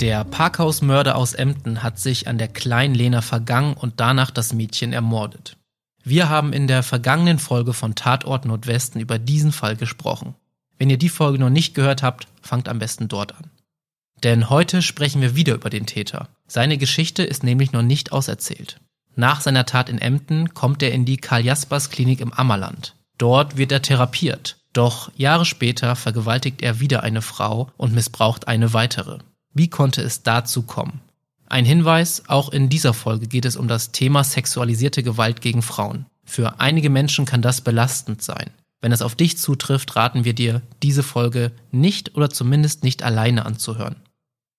Der Parkhausmörder aus Emden hat sich an der kleinen Lena vergangen und danach das Mädchen ermordet. Wir haben in der vergangenen Folge von Tatort Nordwesten über diesen Fall gesprochen. Wenn ihr die Folge noch nicht gehört habt, fangt am besten dort an. Denn heute sprechen wir wieder über den Täter. Seine Geschichte ist nämlich noch nicht auserzählt. Nach seiner Tat in Emden kommt er in die Karl-Jaspers-Klinik im Ammerland. Dort wird er therapiert. Doch Jahre später vergewaltigt er wieder eine Frau und missbraucht eine weitere. Wie konnte es dazu kommen? Ein Hinweis, auch in dieser Folge geht es um das Thema sexualisierte Gewalt gegen Frauen. Für einige Menschen kann das belastend sein. Wenn es auf dich zutrifft, raten wir dir, diese Folge nicht oder zumindest nicht alleine anzuhören.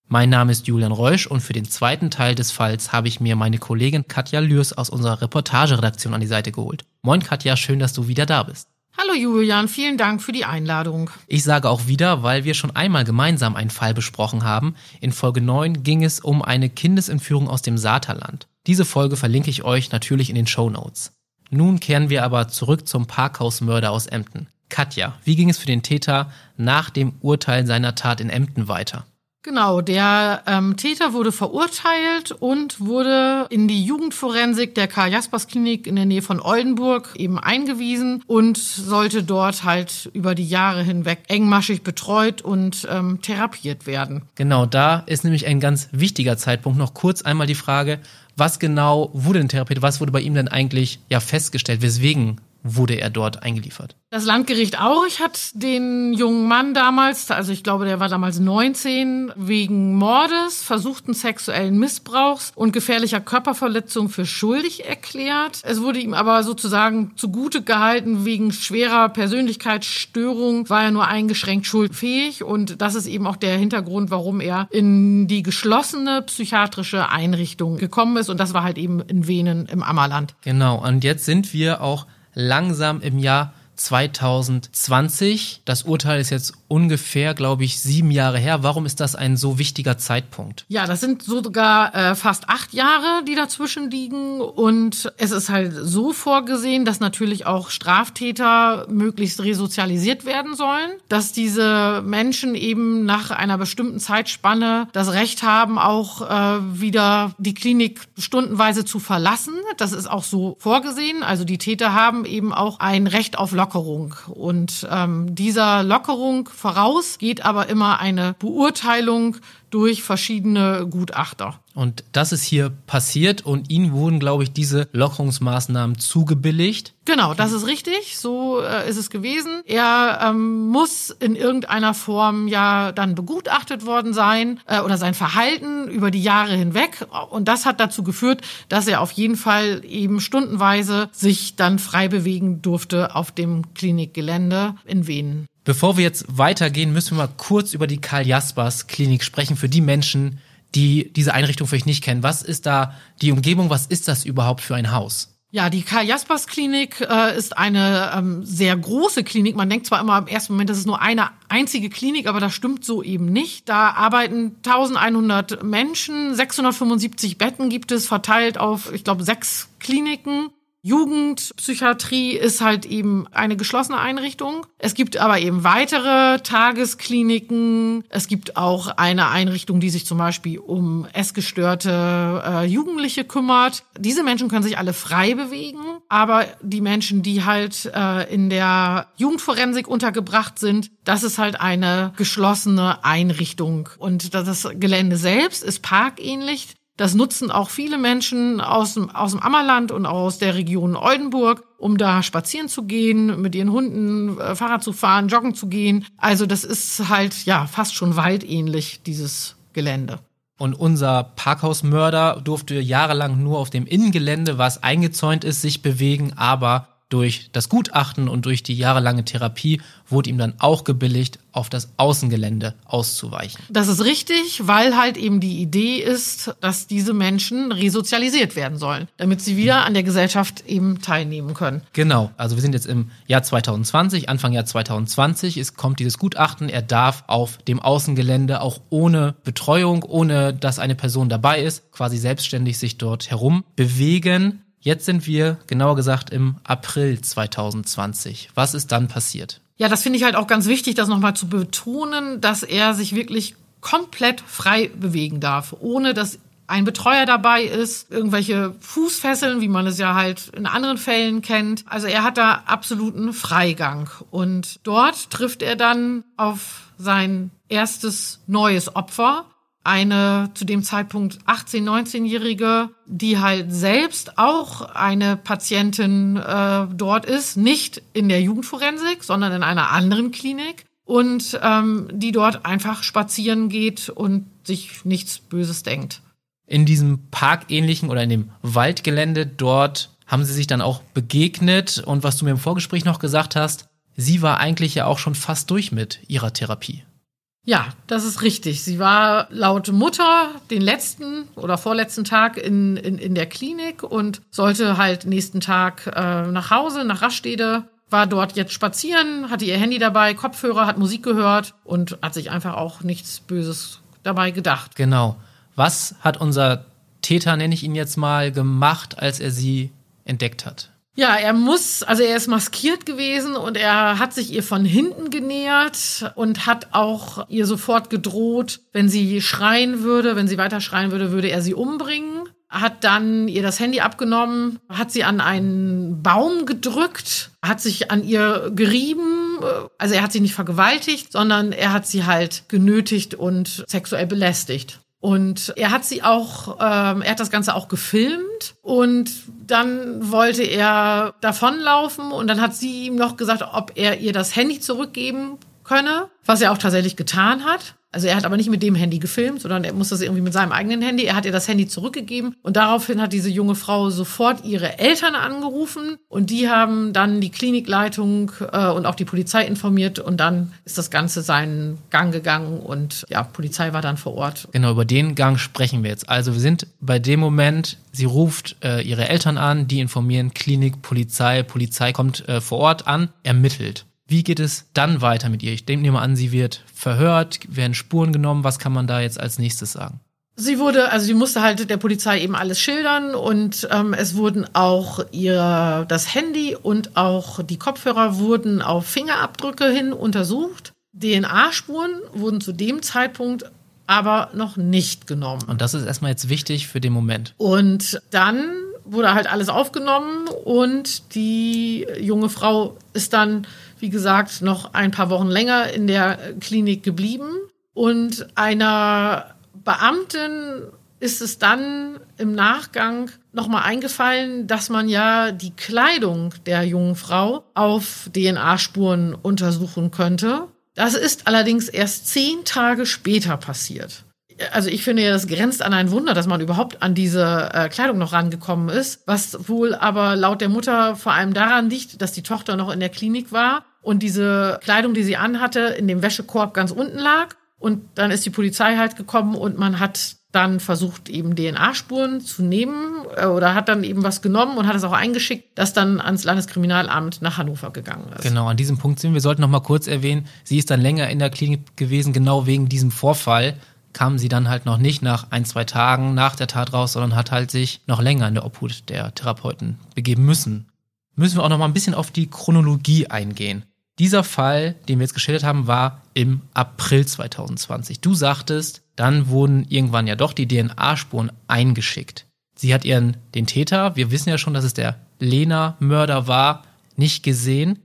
Mein Name ist Julian Reusch und für den zweiten Teil des Falls habe ich mir meine Kollegin Katja Lürs aus unserer Reportageredaktion an die Seite geholt. Moin Katja, schön, dass du wieder da bist. Hallo Julian, vielen Dank für die Einladung. Ich sage auch wieder, weil wir schon einmal gemeinsam einen Fall besprochen haben. In Folge 9 ging es um eine Kindesentführung aus dem Saterland. Diese Folge verlinke ich euch natürlich in den Show Notes. Nun kehren wir aber zurück zum Parkhausmörder aus Emden. Katja, wie ging es für den Täter nach dem Urteil seiner Tat in Emden weiter? Genau, der ähm, Täter wurde verurteilt und wurde in die Jugendforensik der Karl-Jaspers-Klinik in der Nähe von Oldenburg eben eingewiesen und sollte dort halt über die Jahre hinweg engmaschig betreut und ähm, therapiert werden. Genau, da ist nämlich ein ganz wichtiger Zeitpunkt. Noch kurz einmal die Frage, was genau wurde denn therapiert? Was wurde bei ihm denn eigentlich ja festgestellt? Weswegen wurde er dort eingeliefert? Das Landgericht Aurich hat den jungen Mann damals, also ich glaube, der war damals 19, wegen Mordes, versuchten sexuellen Missbrauchs und gefährlicher Körperverletzung für schuldig erklärt. Es wurde ihm aber sozusagen zugute gehalten, wegen schwerer Persönlichkeitsstörung war er nur eingeschränkt schuldfähig und das ist eben auch der Hintergrund, warum er in die geschlossene psychiatrische Einrichtung gekommen ist und das war halt eben in Venen im Ammerland. Genau, und jetzt sind wir auch langsam im Jahr 2020. Das Urteil ist jetzt ungefähr, glaube ich, sieben Jahre her. Warum ist das ein so wichtiger Zeitpunkt? Ja, das sind sogar äh, fast acht Jahre, die dazwischen liegen. Und es ist halt so vorgesehen, dass natürlich auch Straftäter möglichst resozialisiert werden sollen, dass diese Menschen eben nach einer bestimmten Zeitspanne das Recht haben, auch äh, wieder die Klinik stundenweise zu verlassen. Das ist auch so vorgesehen. Also die Täter haben eben auch ein Recht auf Lockerung. Und ähm, dieser Lockerung voraus geht aber immer eine Beurteilung durch verschiedene Gutachter. Und das ist hier passiert und Ihnen wurden, glaube ich, diese Lockerungsmaßnahmen zugebilligt. Genau, das ist richtig. So äh, ist es gewesen. Er ähm, muss in irgendeiner Form ja dann begutachtet worden sein äh, oder sein Verhalten über die Jahre hinweg. Und das hat dazu geführt, dass er auf jeden Fall eben stundenweise sich dann frei bewegen durfte auf dem Klinikgelände in Venen. Bevor wir jetzt weitergehen, müssen wir mal kurz über die Karl Jaspers Klinik sprechen für die Menschen, die diese Einrichtung vielleicht nicht kennen. Was ist da die Umgebung? Was ist das überhaupt für ein Haus? Ja, die Karl-Jaspers-Klinik äh, ist eine ähm, sehr große Klinik. Man denkt zwar immer im ersten Moment, das ist nur eine einzige Klinik, aber das stimmt so eben nicht. Da arbeiten 1100 Menschen, 675 Betten gibt es, verteilt auf, ich glaube, sechs Kliniken. Jugendpsychiatrie ist halt eben eine geschlossene Einrichtung. Es gibt aber eben weitere Tageskliniken. Es gibt auch eine Einrichtung, die sich zum Beispiel um essgestörte äh, Jugendliche kümmert. Diese Menschen können sich alle frei bewegen, aber die Menschen, die halt äh, in der Jugendforensik untergebracht sind, das ist halt eine geschlossene Einrichtung. Und das Gelände selbst ist parkähnlich. Das nutzen auch viele Menschen aus dem, aus dem Ammerland und aus der Region Oldenburg, um da spazieren zu gehen, mit ihren Hunden äh, Fahrrad zu fahren, joggen zu gehen. Also das ist halt ja fast schon waldähnlich, dieses Gelände. Und unser Parkhausmörder durfte jahrelang nur auf dem Innengelände, was eingezäunt ist, sich bewegen, aber durch das Gutachten und durch die jahrelange Therapie wurde ihm dann auch gebilligt, auf das Außengelände auszuweichen. Das ist richtig, weil halt eben die Idee ist, dass diese Menschen resozialisiert werden sollen, damit sie wieder an der Gesellschaft eben teilnehmen können. Genau, also wir sind jetzt im Jahr 2020, Anfang Jahr 2020, es kommt dieses Gutachten, er darf auf dem Außengelände auch ohne Betreuung, ohne dass eine Person dabei ist, quasi selbstständig sich dort herum bewegen Jetzt sind wir, genauer gesagt, im April 2020. Was ist dann passiert? Ja, das finde ich halt auch ganz wichtig, das nochmal zu betonen, dass er sich wirklich komplett frei bewegen darf, ohne dass ein Betreuer dabei ist, irgendwelche Fußfesseln, wie man es ja halt in anderen Fällen kennt. Also er hat da absoluten Freigang. Und dort trifft er dann auf sein erstes neues Opfer, eine zu dem Zeitpunkt 18, 19-Jährige, die halt selbst auch eine Patientin äh, dort ist, nicht in der Jugendforensik, sondern in einer anderen Klinik und ähm, die dort einfach spazieren geht und sich nichts Böses denkt. In diesem parkähnlichen oder in dem Waldgelände dort haben sie sich dann auch begegnet und was du mir im Vorgespräch noch gesagt hast, sie war eigentlich ja auch schon fast durch mit ihrer Therapie. Ja, das ist richtig. Sie war laut Mutter den letzten oder vorletzten Tag in, in, in der Klinik und sollte halt nächsten Tag äh, nach Hause, nach Raststede, war dort jetzt spazieren, hatte ihr Handy dabei, Kopfhörer, hat Musik gehört und hat sich einfach auch nichts Böses dabei gedacht. Genau. Was hat unser Täter, nenne ich ihn jetzt mal, gemacht, als er sie entdeckt hat? Ja, er muss, also er ist maskiert gewesen und er hat sich ihr von hinten genähert und hat auch ihr sofort gedroht, wenn sie schreien würde, wenn sie weiter schreien würde, würde er sie umbringen. Hat dann ihr das Handy abgenommen, hat sie an einen Baum gedrückt, hat sich an ihr gerieben. Also er hat sie nicht vergewaltigt, sondern er hat sie halt genötigt und sexuell belästigt. Und er hat sie auch, ähm, er hat das Ganze auch gefilmt. Und dann wollte er davonlaufen. Und dann hat sie ihm noch gesagt, ob er ihr das Handy zurückgeben könne, was er auch tatsächlich getan hat. Also er hat aber nicht mit dem Handy gefilmt, sondern er muss das irgendwie mit seinem eigenen Handy. Er hat ihr das Handy zurückgegeben und daraufhin hat diese junge Frau sofort ihre Eltern angerufen und die haben dann die Klinikleitung äh, und auch die Polizei informiert und dann ist das Ganze seinen Gang gegangen und ja, Polizei war dann vor Ort. Genau, über den Gang sprechen wir jetzt. Also wir sind bei dem Moment, sie ruft äh, ihre Eltern an, die informieren Klinik, Polizei, Polizei kommt äh, vor Ort an, ermittelt. Wie geht es dann weiter mit ihr? Ich denke mal an, sie wird verhört, werden Spuren genommen. Was kann man da jetzt als nächstes sagen? Sie wurde, also sie musste halt der Polizei eben alles schildern und ähm, es wurden auch ihr das Handy und auch die Kopfhörer wurden auf Fingerabdrücke hin untersucht. DNA-Spuren wurden zu dem Zeitpunkt aber noch nicht genommen. Und das ist erstmal jetzt wichtig für den Moment. Und dann wurde halt alles aufgenommen und die junge Frau ist dann wie gesagt, noch ein paar Wochen länger in der Klinik geblieben. Und einer Beamtin ist es dann im Nachgang nochmal eingefallen, dass man ja die Kleidung der jungen Frau auf DNA-Spuren untersuchen könnte. Das ist allerdings erst zehn Tage später passiert also ich finde ja, das grenzt an ein Wunder, dass man überhaupt an diese äh, Kleidung noch rangekommen ist, was wohl aber laut der Mutter vor allem daran liegt, dass die Tochter noch in der Klinik war und diese Kleidung, die sie anhatte, in dem Wäschekorb ganz unten lag. Und dann ist die Polizei halt gekommen und man hat dann versucht, eben DNA-Spuren zu nehmen äh, oder hat dann eben was genommen und hat es auch eingeschickt, das dann ans Landeskriminalamt nach Hannover gegangen ist. Genau, an diesem Punkt sind wir. sollten noch mal kurz erwähnen, sie ist dann länger in der Klinik gewesen, genau wegen diesem Vorfall kam sie dann halt noch nicht nach ein, zwei Tagen nach der Tat raus, sondern hat halt sich noch länger in der Obhut der Therapeuten begeben müssen. Müssen wir auch noch mal ein bisschen auf die Chronologie eingehen. Dieser Fall, den wir jetzt geschildert haben, war im April 2020. Du sagtest, dann wurden irgendwann ja doch die DNA-Spuren eingeschickt. Sie hat ihren, den Täter, wir wissen ja schon, dass es der Lena-Mörder war, nicht gesehen.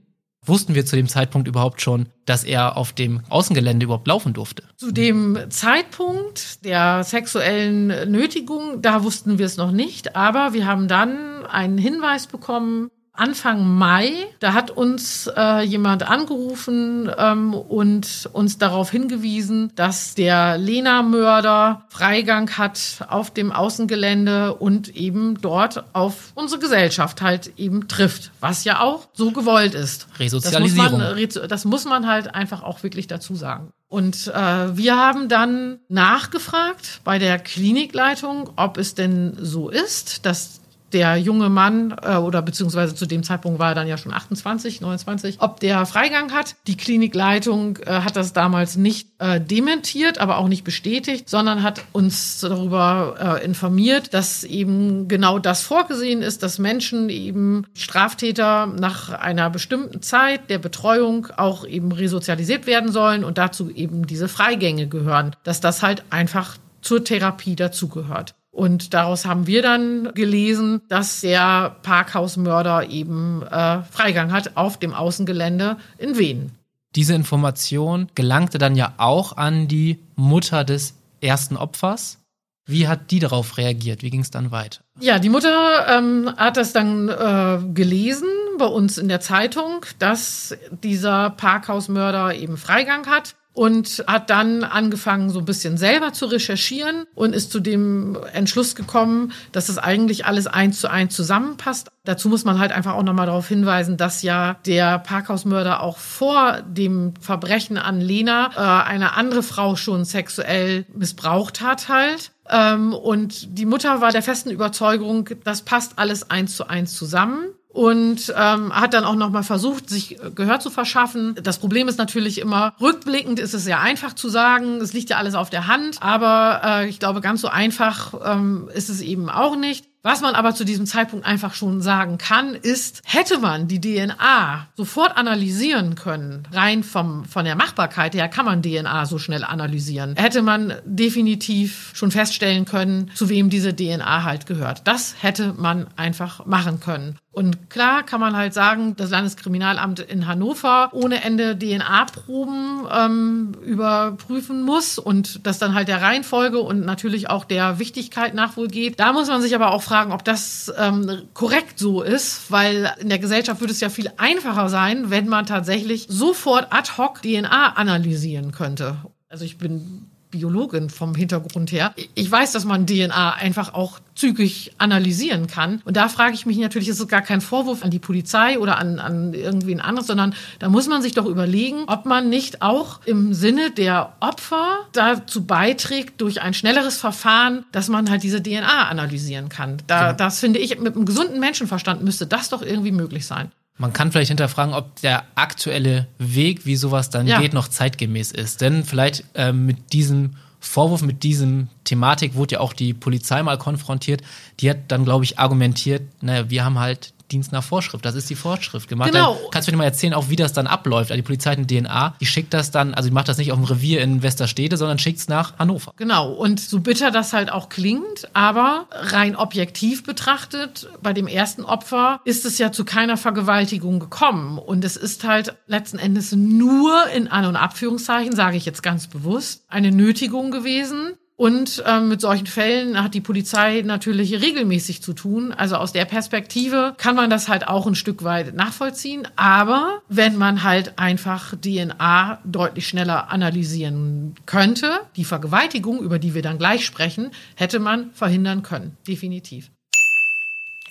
Wussten wir zu dem Zeitpunkt überhaupt schon, dass er auf dem Außengelände überhaupt laufen durfte? Zu dem Zeitpunkt der sexuellen Nötigung, da wussten wir es noch nicht, aber wir haben dann einen Hinweis bekommen Anfang Mai, da hat uns äh, jemand angerufen ähm, und uns darauf hingewiesen, dass der Lena-Mörder Freigang hat auf dem Außengelände und eben dort auf unsere Gesellschaft halt eben trifft, was ja auch so gewollt ist. Resozialisierung. Das muss man, das muss man halt einfach auch wirklich dazu sagen. Und äh, wir haben dann nachgefragt bei der Klinikleitung, ob es denn so ist, dass der junge Mann äh, oder beziehungsweise zu dem Zeitpunkt war er dann ja schon 28, 29, ob der Freigang hat. Die Klinikleitung äh, hat das damals nicht äh, dementiert, aber auch nicht bestätigt, sondern hat uns darüber äh, informiert, dass eben genau das vorgesehen ist, dass Menschen eben Straftäter nach einer bestimmten Zeit der Betreuung auch eben resozialisiert werden sollen und dazu eben diese Freigänge gehören, dass das halt einfach zur Therapie dazugehört. Und daraus haben wir dann gelesen, dass der Parkhausmörder eben äh, Freigang hat auf dem Außengelände in Wien. Diese Information gelangte dann ja auch an die Mutter des ersten Opfers. Wie hat die darauf reagiert? Wie ging es dann weiter? Ja, die Mutter ähm, hat das dann äh, gelesen bei uns in der Zeitung, dass dieser Parkhausmörder eben Freigang hat und hat dann angefangen, so ein bisschen selber zu recherchieren und ist zu dem Entschluss gekommen, dass das eigentlich alles eins zu eins zusammenpasst. Dazu muss man halt einfach auch nochmal darauf hinweisen, dass ja der Parkhausmörder auch vor dem Verbrechen an Lena äh, eine andere Frau schon sexuell missbraucht hat halt. Ähm, und die Mutter war der festen Überzeugung, das passt alles eins zu eins zusammen und ähm, hat dann auch noch mal versucht, sich Gehör zu verschaffen. Das Problem ist natürlich immer, rückblickend ist es sehr einfach zu sagen, es liegt ja alles auf der Hand, aber äh, ich glaube, ganz so einfach ähm, ist es eben auch nicht. Was man aber zu diesem Zeitpunkt einfach schon sagen kann, ist, hätte man die DNA sofort analysieren können, rein vom, von der Machbarkeit her kann man DNA so schnell analysieren, hätte man definitiv schon feststellen können, zu wem diese DNA halt gehört. Das hätte man einfach machen können. Und klar kann man halt sagen, das Landeskriminalamt in Hannover ohne Ende DNA-Proben ähm, überprüfen muss und das dann halt der Reihenfolge und natürlich auch der Wichtigkeit nach wohl geht. Da muss man sich aber auch fragen, ob das ähm, korrekt so ist, weil in der Gesellschaft würde es ja viel einfacher sein, wenn man tatsächlich sofort ad hoc DNA analysieren könnte. Also ich bin Biologin vom Hintergrund her. Ich weiß, dass man DNA einfach auch zügig analysieren kann. Und da frage ich mich natürlich, ist es gar kein Vorwurf an die Polizei oder an, an irgendwen anderes, sondern da muss man sich doch überlegen, ob man nicht auch im Sinne der Opfer dazu beiträgt, durch ein schnelleres Verfahren, dass man halt diese DNA analysieren kann. Da, ja. Das finde ich, mit einem gesunden Menschenverstand müsste das doch irgendwie möglich sein. Man kann vielleicht hinterfragen, ob der aktuelle Weg, wie sowas dann ja. geht, noch zeitgemäß ist. Denn vielleicht äh, mit diesem Vorwurf, mit diesem Thematik wurde ja auch die Polizei mal konfrontiert. Die hat dann, glaube ich, argumentiert, naja, wir haben halt Dienst nach Vorschrift. Das ist die Vorschrift gemacht. Genau. Dann kannst du mir mal erzählen, auch wie das dann abläuft. Also die Polizei hat eine DNA, die schickt das dann, also die macht das nicht auf dem Revier in Westerstede, sondern schickt es nach Hannover. Genau. Und so bitter das halt auch klingt, aber rein objektiv betrachtet, bei dem ersten Opfer ist es ja zu keiner Vergewaltigung gekommen. Und es ist halt letzten Endes nur in An- und Abführungszeichen, sage ich jetzt ganz bewusst, eine Nötigung gewesen, und ähm, mit solchen Fällen hat die Polizei natürlich regelmäßig zu tun. Also aus der Perspektive kann man das halt auch ein Stück weit nachvollziehen. Aber wenn man halt einfach DNA deutlich schneller analysieren könnte, die Vergewaltigung, über die wir dann gleich sprechen, hätte man verhindern können. Definitiv.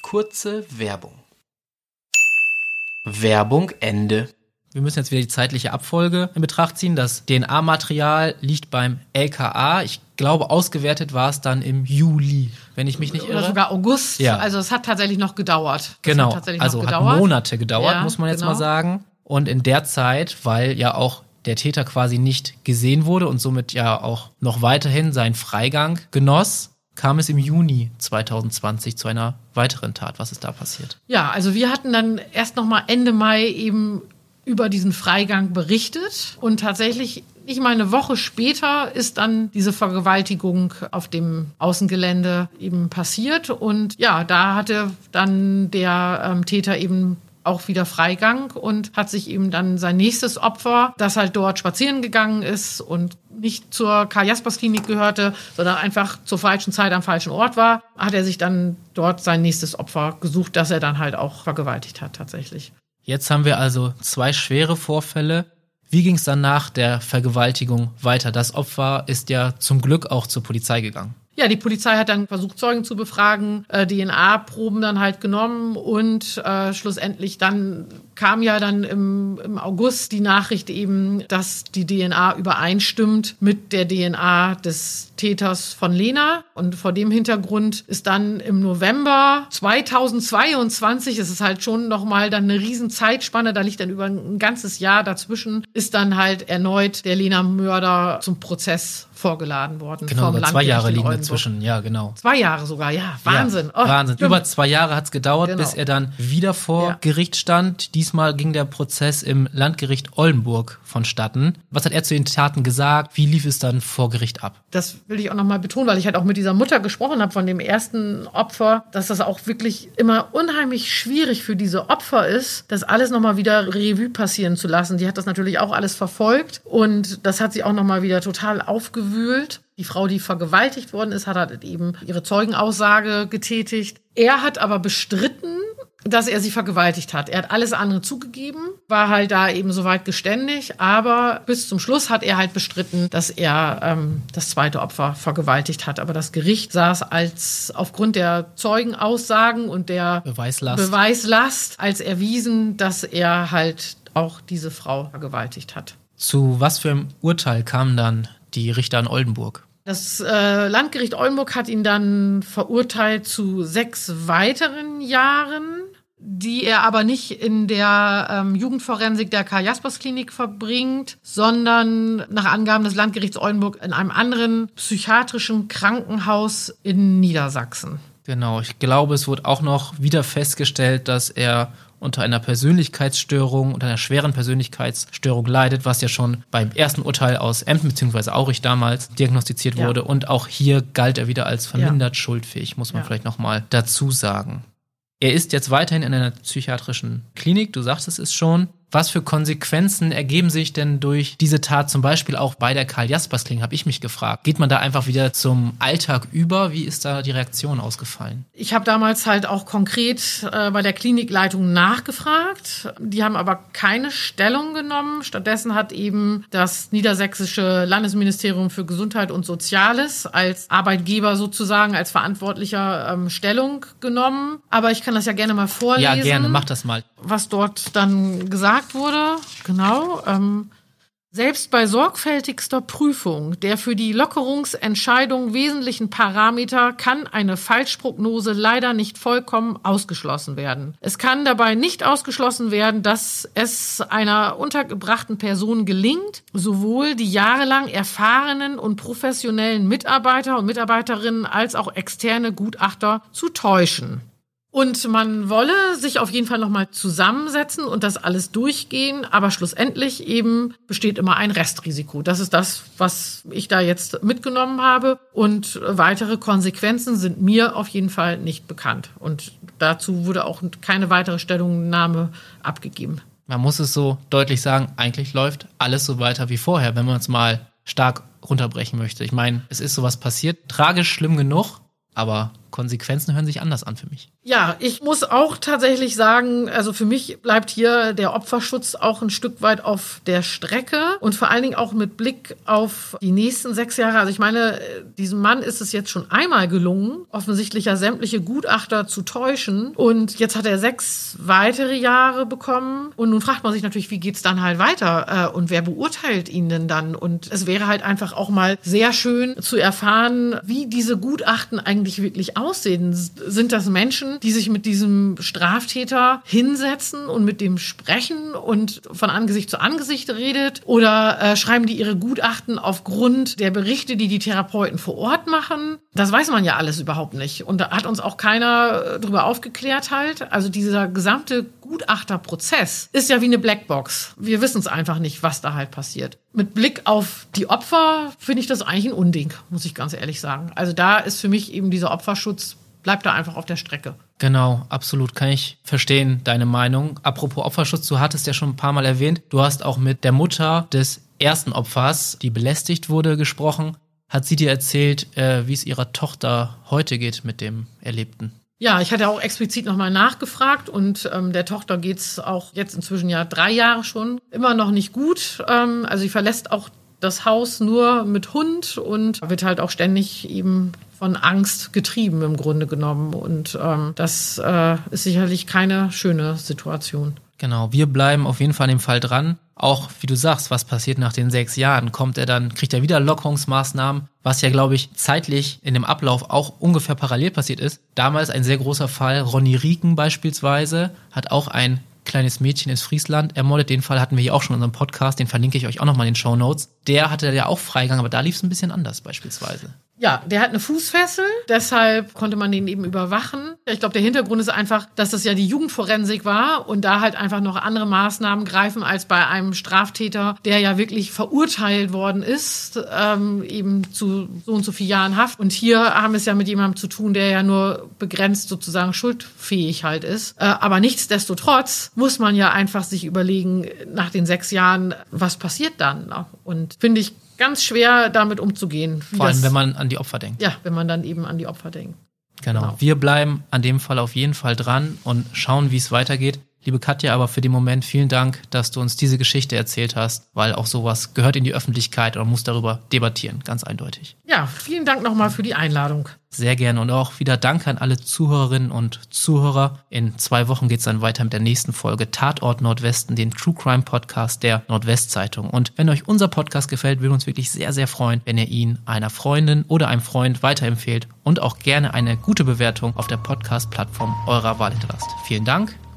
Kurze Werbung. Werbung Ende. Wir müssen jetzt wieder die zeitliche Abfolge in Betracht ziehen. Das DNA-Material liegt beim LKA. Ich glaube, ausgewertet war es dann im Juli, wenn ich mich nicht irre. Oder sogar August. Ja. Also es hat tatsächlich noch gedauert. Das genau. Hat also gedauert. hat Monate gedauert, ja, muss man jetzt genau. mal sagen. Und in der Zeit, weil ja auch der Täter quasi nicht gesehen wurde und somit ja auch noch weiterhin seinen Freigang genoss, kam es im Juni 2020 zu einer weiteren Tat. Was ist da passiert? Ja, also wir hatten dann erst noch mal Ende Mai eben über diesen Freigang berichtet und tatsächlich nicht mal eine Woche später ist dann diese Vergewaltigung auf dem Außengelände eben passiert und ja, da hatte dann der ähm, Täter eben auch wieder Freigang und hat sich eben dann sein nächstes Opfer, das halt dort spazieren gegangen ist und nicht zur Karl Jaspers Klinik gehörte, sondern einfach zur falschen Zeit am falschen Ort war, hat er sich dann dort sein nächstes Opfer gesucht, das er dann halt auch vergewaltigt hat tatsächlich. Jetzt haben wir also zwei schwere Vorfälle. Wie ging es dann nach der Vergewaltigung weiter? Das Opfer ist ja zum Glück auch zur Polizei gegangen. Ja, die Polizei hat dann versucht, Zeugen zu befragen, äh, DNA-Proben dann halt genommen und äh, schlussendlich dann kam ja dann im, im August die Nachricht eben, dass die DNA übereinstimmt mit der DNA des Täters von Lena. Und vor dem Hintergrund ist dann im November 2022, es ist halt schon nochmal dann eine riesen Zeitspanne, da liegt dann über ein ganzes Jahr dazwischen, ist dann halt erneut der Lena-Mörder zum Prozess vorgeladen worden. Genau, über zwei Jahre liegen dazwischen, ja, genau. Zwei Jahre sogar, ja, Wahnsinn. Ja, oh, Wahnsinn. Stimmt. Über zwei Jahre hat es gedauert, genau. bis er dann wieder vor ja. Gericht stand. Diesmal ging der Prozess im Landgericht Oldenburg vonstatten. Was hat er zu den Taten gesagt? Wie lief es dann vor Gericht ab? Das will ich auch nochmal betonen, weil ich halt auch mit dieser Mutter gesprochen habe von dem ersten Opfer, dass das auch wirklich immer unheimlich schwierig für diese Opfer ist, das alles nochmal wieder Revue passieren zu lassen. Die hat das natürlich auch alles verfolgt und das hat sie auch nochmal wieder total aufgewühlt. Die Frau, die vergewaltigt worden ist, hat halt eben ihre Zeugenaussage getätigt. Er hat aber bestritten, dass er sie vergewaltigt hat. Er hat alles andere zugegeben, war halt da eben soweit geständig, aber bis zum Schluss hat er halt bestritten, dass er ähm, das zweite Opfer vergewaltigt hat. Aber das Gericht saß als aufgrund der Zeugenaussagen und der Beweislast, Beweislast als erwiesen, dass er halt auch diese Frau vergewaltigt hat. Zu was für einem Urteil kamen dann die Richter in Oldenburg? Das äh, Landgericht Oldenburg hat ihn dann verurteilt zu sechs weiteren Jahren die er aber nicht in der ähm, Jugendforensik der Karl-Jaspers-Klinik verbringt, sondern nach Angaben des Landgerichts Oldenburg in einem anderen psychiatrischen Krankenhaus in Niedersachsen. Genau, ich glaube, es wurde auch noch wieder festgestellt, dass er unter einer Persönlichkeitsstörung, unter einer schweren Persönlichkeitsstörung leidet, was ja schon beim ersten Urteil aus Emden bzw. Aurich damals diagnostiziert ja. wurde. Und auch hier galt er wieder als vermindert ja. schuldfähig, muss man ja. vielleicht nochmal dazu sagen. Er ist jetzt weiterhin in einer psychiatrischen Klinik, du sagtest es schon. Was für Konsequenzen ergeben sich denn durch diese Tat zum Beispiel auch bei der Karl-Jaspers-Klinik, habe ich mich gefragt. Geht man da einfach wieder zum Alltag über? Wie ist da die Reaktion ausgefallen? Ich habe damals halt auch konkret äh, bei der Klinikleitung nachgefragt. Die haben aber keine Stellung genommen. Stattdessen hat eben das niedersächsische Landesministerium für Gesundheit und Soziales als Arbeitgeber sozusagen, als Verantwortlicher ähm, Stellung genommen. Aber ich kann das ja gerne mal vorlesen. Ja, gerne, mach das mal. Was dort dann gesagt gesagt wurde, genau, ähm, selbst bei sorgfältigster Prüfung der für die Lockerungsentscheidung wesentlichen Parameter kann eine Falschprognose leider nicht vollkommen ausgeschlossen werden. Es kann dabei nicht ausgeschlossen werden, dass es einer untergebrachten Person gelingt, sowohl die jahrelang erfahrenen und professionellen Mitarbeiter und Mitarbeiterinnen als auch externe Gutachter zu täuschen. Und man wolle sich auf jeden Fall nochmal zusammensetzen und das alles durchgehen, aber schlussendlich eben besteht immer ein Restrisiko. Das ist das, was ich da jetzt mitgenommen habe. Und weitere Konsequenzen sind mir auf jeden Fall nicht bekannt. Und dazu wurde auch keine weitere Stellungnahme abgegeben. Man muss es so deutlich sagen, eigentlich läuft alles so weiter wie vorher, wenn man es mal stark runterbrechen möchte. Ich meine, es ist sowas passiert, tragisch schlimm genug, aber Konsequenzen hören sich anders an für mich. Ja, ich muss auch tatsächlich sagen, also für mich bleibt hier der Opferschutz auch ein Stück weit auf der Strecke und vor allen Dingen auch mit Blick auf die nächsten sechs Jahre. Also ich meine, diesem Mann ist es jetzt schon einmal gelungen, offensichtlich ja sämtliche Gutachter zu täuschen und jetzt hat er sechs weitere Jahre bekommen und nun fragt man sich natürlich, wie geht's dann halt weiter äh, und wer beurteilt ihn denn dann? Und es wäre halt einfach auch mal sehr schön zu erfahren, wie diese Gutachten eigentlich wirklich aussehen. Sind das Menschen, die sich mit diesem Straftäter hinsetzen und mit dem sprechen und von Angesicht zu Angesicht redet? Oder äh, schreiben die ihre Gutachten aufgrund der Berichte, die die Therapeuten vor Ort machen? Das weiß man ja alles überhaupt nicht. Und da hat uns auch keiner äh, darüber aufgeklärt halt. Also dieser gesamte Gutachterprozess ist ja wie eine Blackbox. Wir wissen es einfach nicht, was da halt passiert. Mit Blick auf die Opfer finde ich das eigentlich ein Unding, muss ich ganz ehrlich sagen. Also da ist für mich eben dieser Opferschutz bleibt da einfach auf der Strecke. Genau, absolut. Kann ich verstehen, deine Meinung. Apropos Opferschutz, du hattest ja schon ein paar Mal erwähnt, du hast auch mit der Mutter des ersten Opfers, die belästigt wurde, gesprochen. Hat sie dir erzählt, äh, wie es ihrer Tochter heute geht mit dem Erlebten? Ja, ich hatte auch explizit nochmal nachgefragt und ähm, der Tochter geht's auch jetzt inzwischen ja drei Jahre schon immer noch nicht gut. Ähm, also sie verlässt auch das Haus nur mit Hund und wird halt auch ständig eben von Angst getrieben im Grunde genommen. Und ähm, das äh, ist sicherlich keine schöne Situation. Genau, wir bleiben auf jeden Fall an dem Fall dran. Auch wie du sagst, was passiert nach den sechs Jahren? Kommt er dann, kriegt er wieder Lockerungsmaßnahmen, was ja, glaube ich, zeitlich in dem Ablauf auch ungefähr parallel passiert ist. Damals ein sehr großer Fall, Ronny Rieken beispielsweise, hat auch ein kleines Mädchen ins Friesland ermordet. Den Fall hatten wir hier auch schon in unserem Podcast, den verlinke ich euch auch nochmal in den Show Notes. Der hatte ja auch Freigang, aber da lief es ein bisschen anders beispielsweise. Ja, der hat eine Fußfessel, deshalb konnte man den eben überwachen. Ich glaube, der Hintergrund ist einfach, dass das ja die Jugendforensik war und da halt einfach noch andere Maßnahmen greifen als bei einem Straftäter, der ja wirklich verurteilt worden ist, ähm, eben zu so und so vielen Jahren Haft. Und hier haben wir es ja mit jemandem zu tun, der ja nur begrenzt sozusagen schuldfähig halt ist. Äh, aber nichtsdestotrotz muss man ja einfach sich überlegen, nach den sechs Jahren, was passiert dann? Und finde ich ganz schwer, damit umzugehen. Vor allem, das, wenn man an die Opfer denkt. Ja, wenn man dann eben an die Opfer denkt. Genau. genau. Wir bleiben an dem Fall auf jeden Fall dran und schauen, wie es weitergeht. Liebe Katja, aber für den Moment vielen Dank, dass du uns diese Geschichte erzählt hast, weil auch sowas gehört in die Öffentlichkeit und muss darüber debattieren, ganz eindeutig. Ja, vielen Dank nochmal für die Einladung. Sehr gerne und auch wieder Dank an alle Zuhörerinnen und Zuhörer. In zwei Wochen geht es dann weiter mit der nächsten Folge Tatort Nordwesten, den True Crime Podcast der Nordwestzeitung. Und wenn euch unser Podcast gefällt, würden wir uns wirklich sehr, sehr freuen, wenn ihr ihn einer Freundin oder einem Freund weiterempfehlt und auch gerne eine gute Bewertung auf der Podcast-Plattform eurer Wahl hinterlasst. Vielen Dank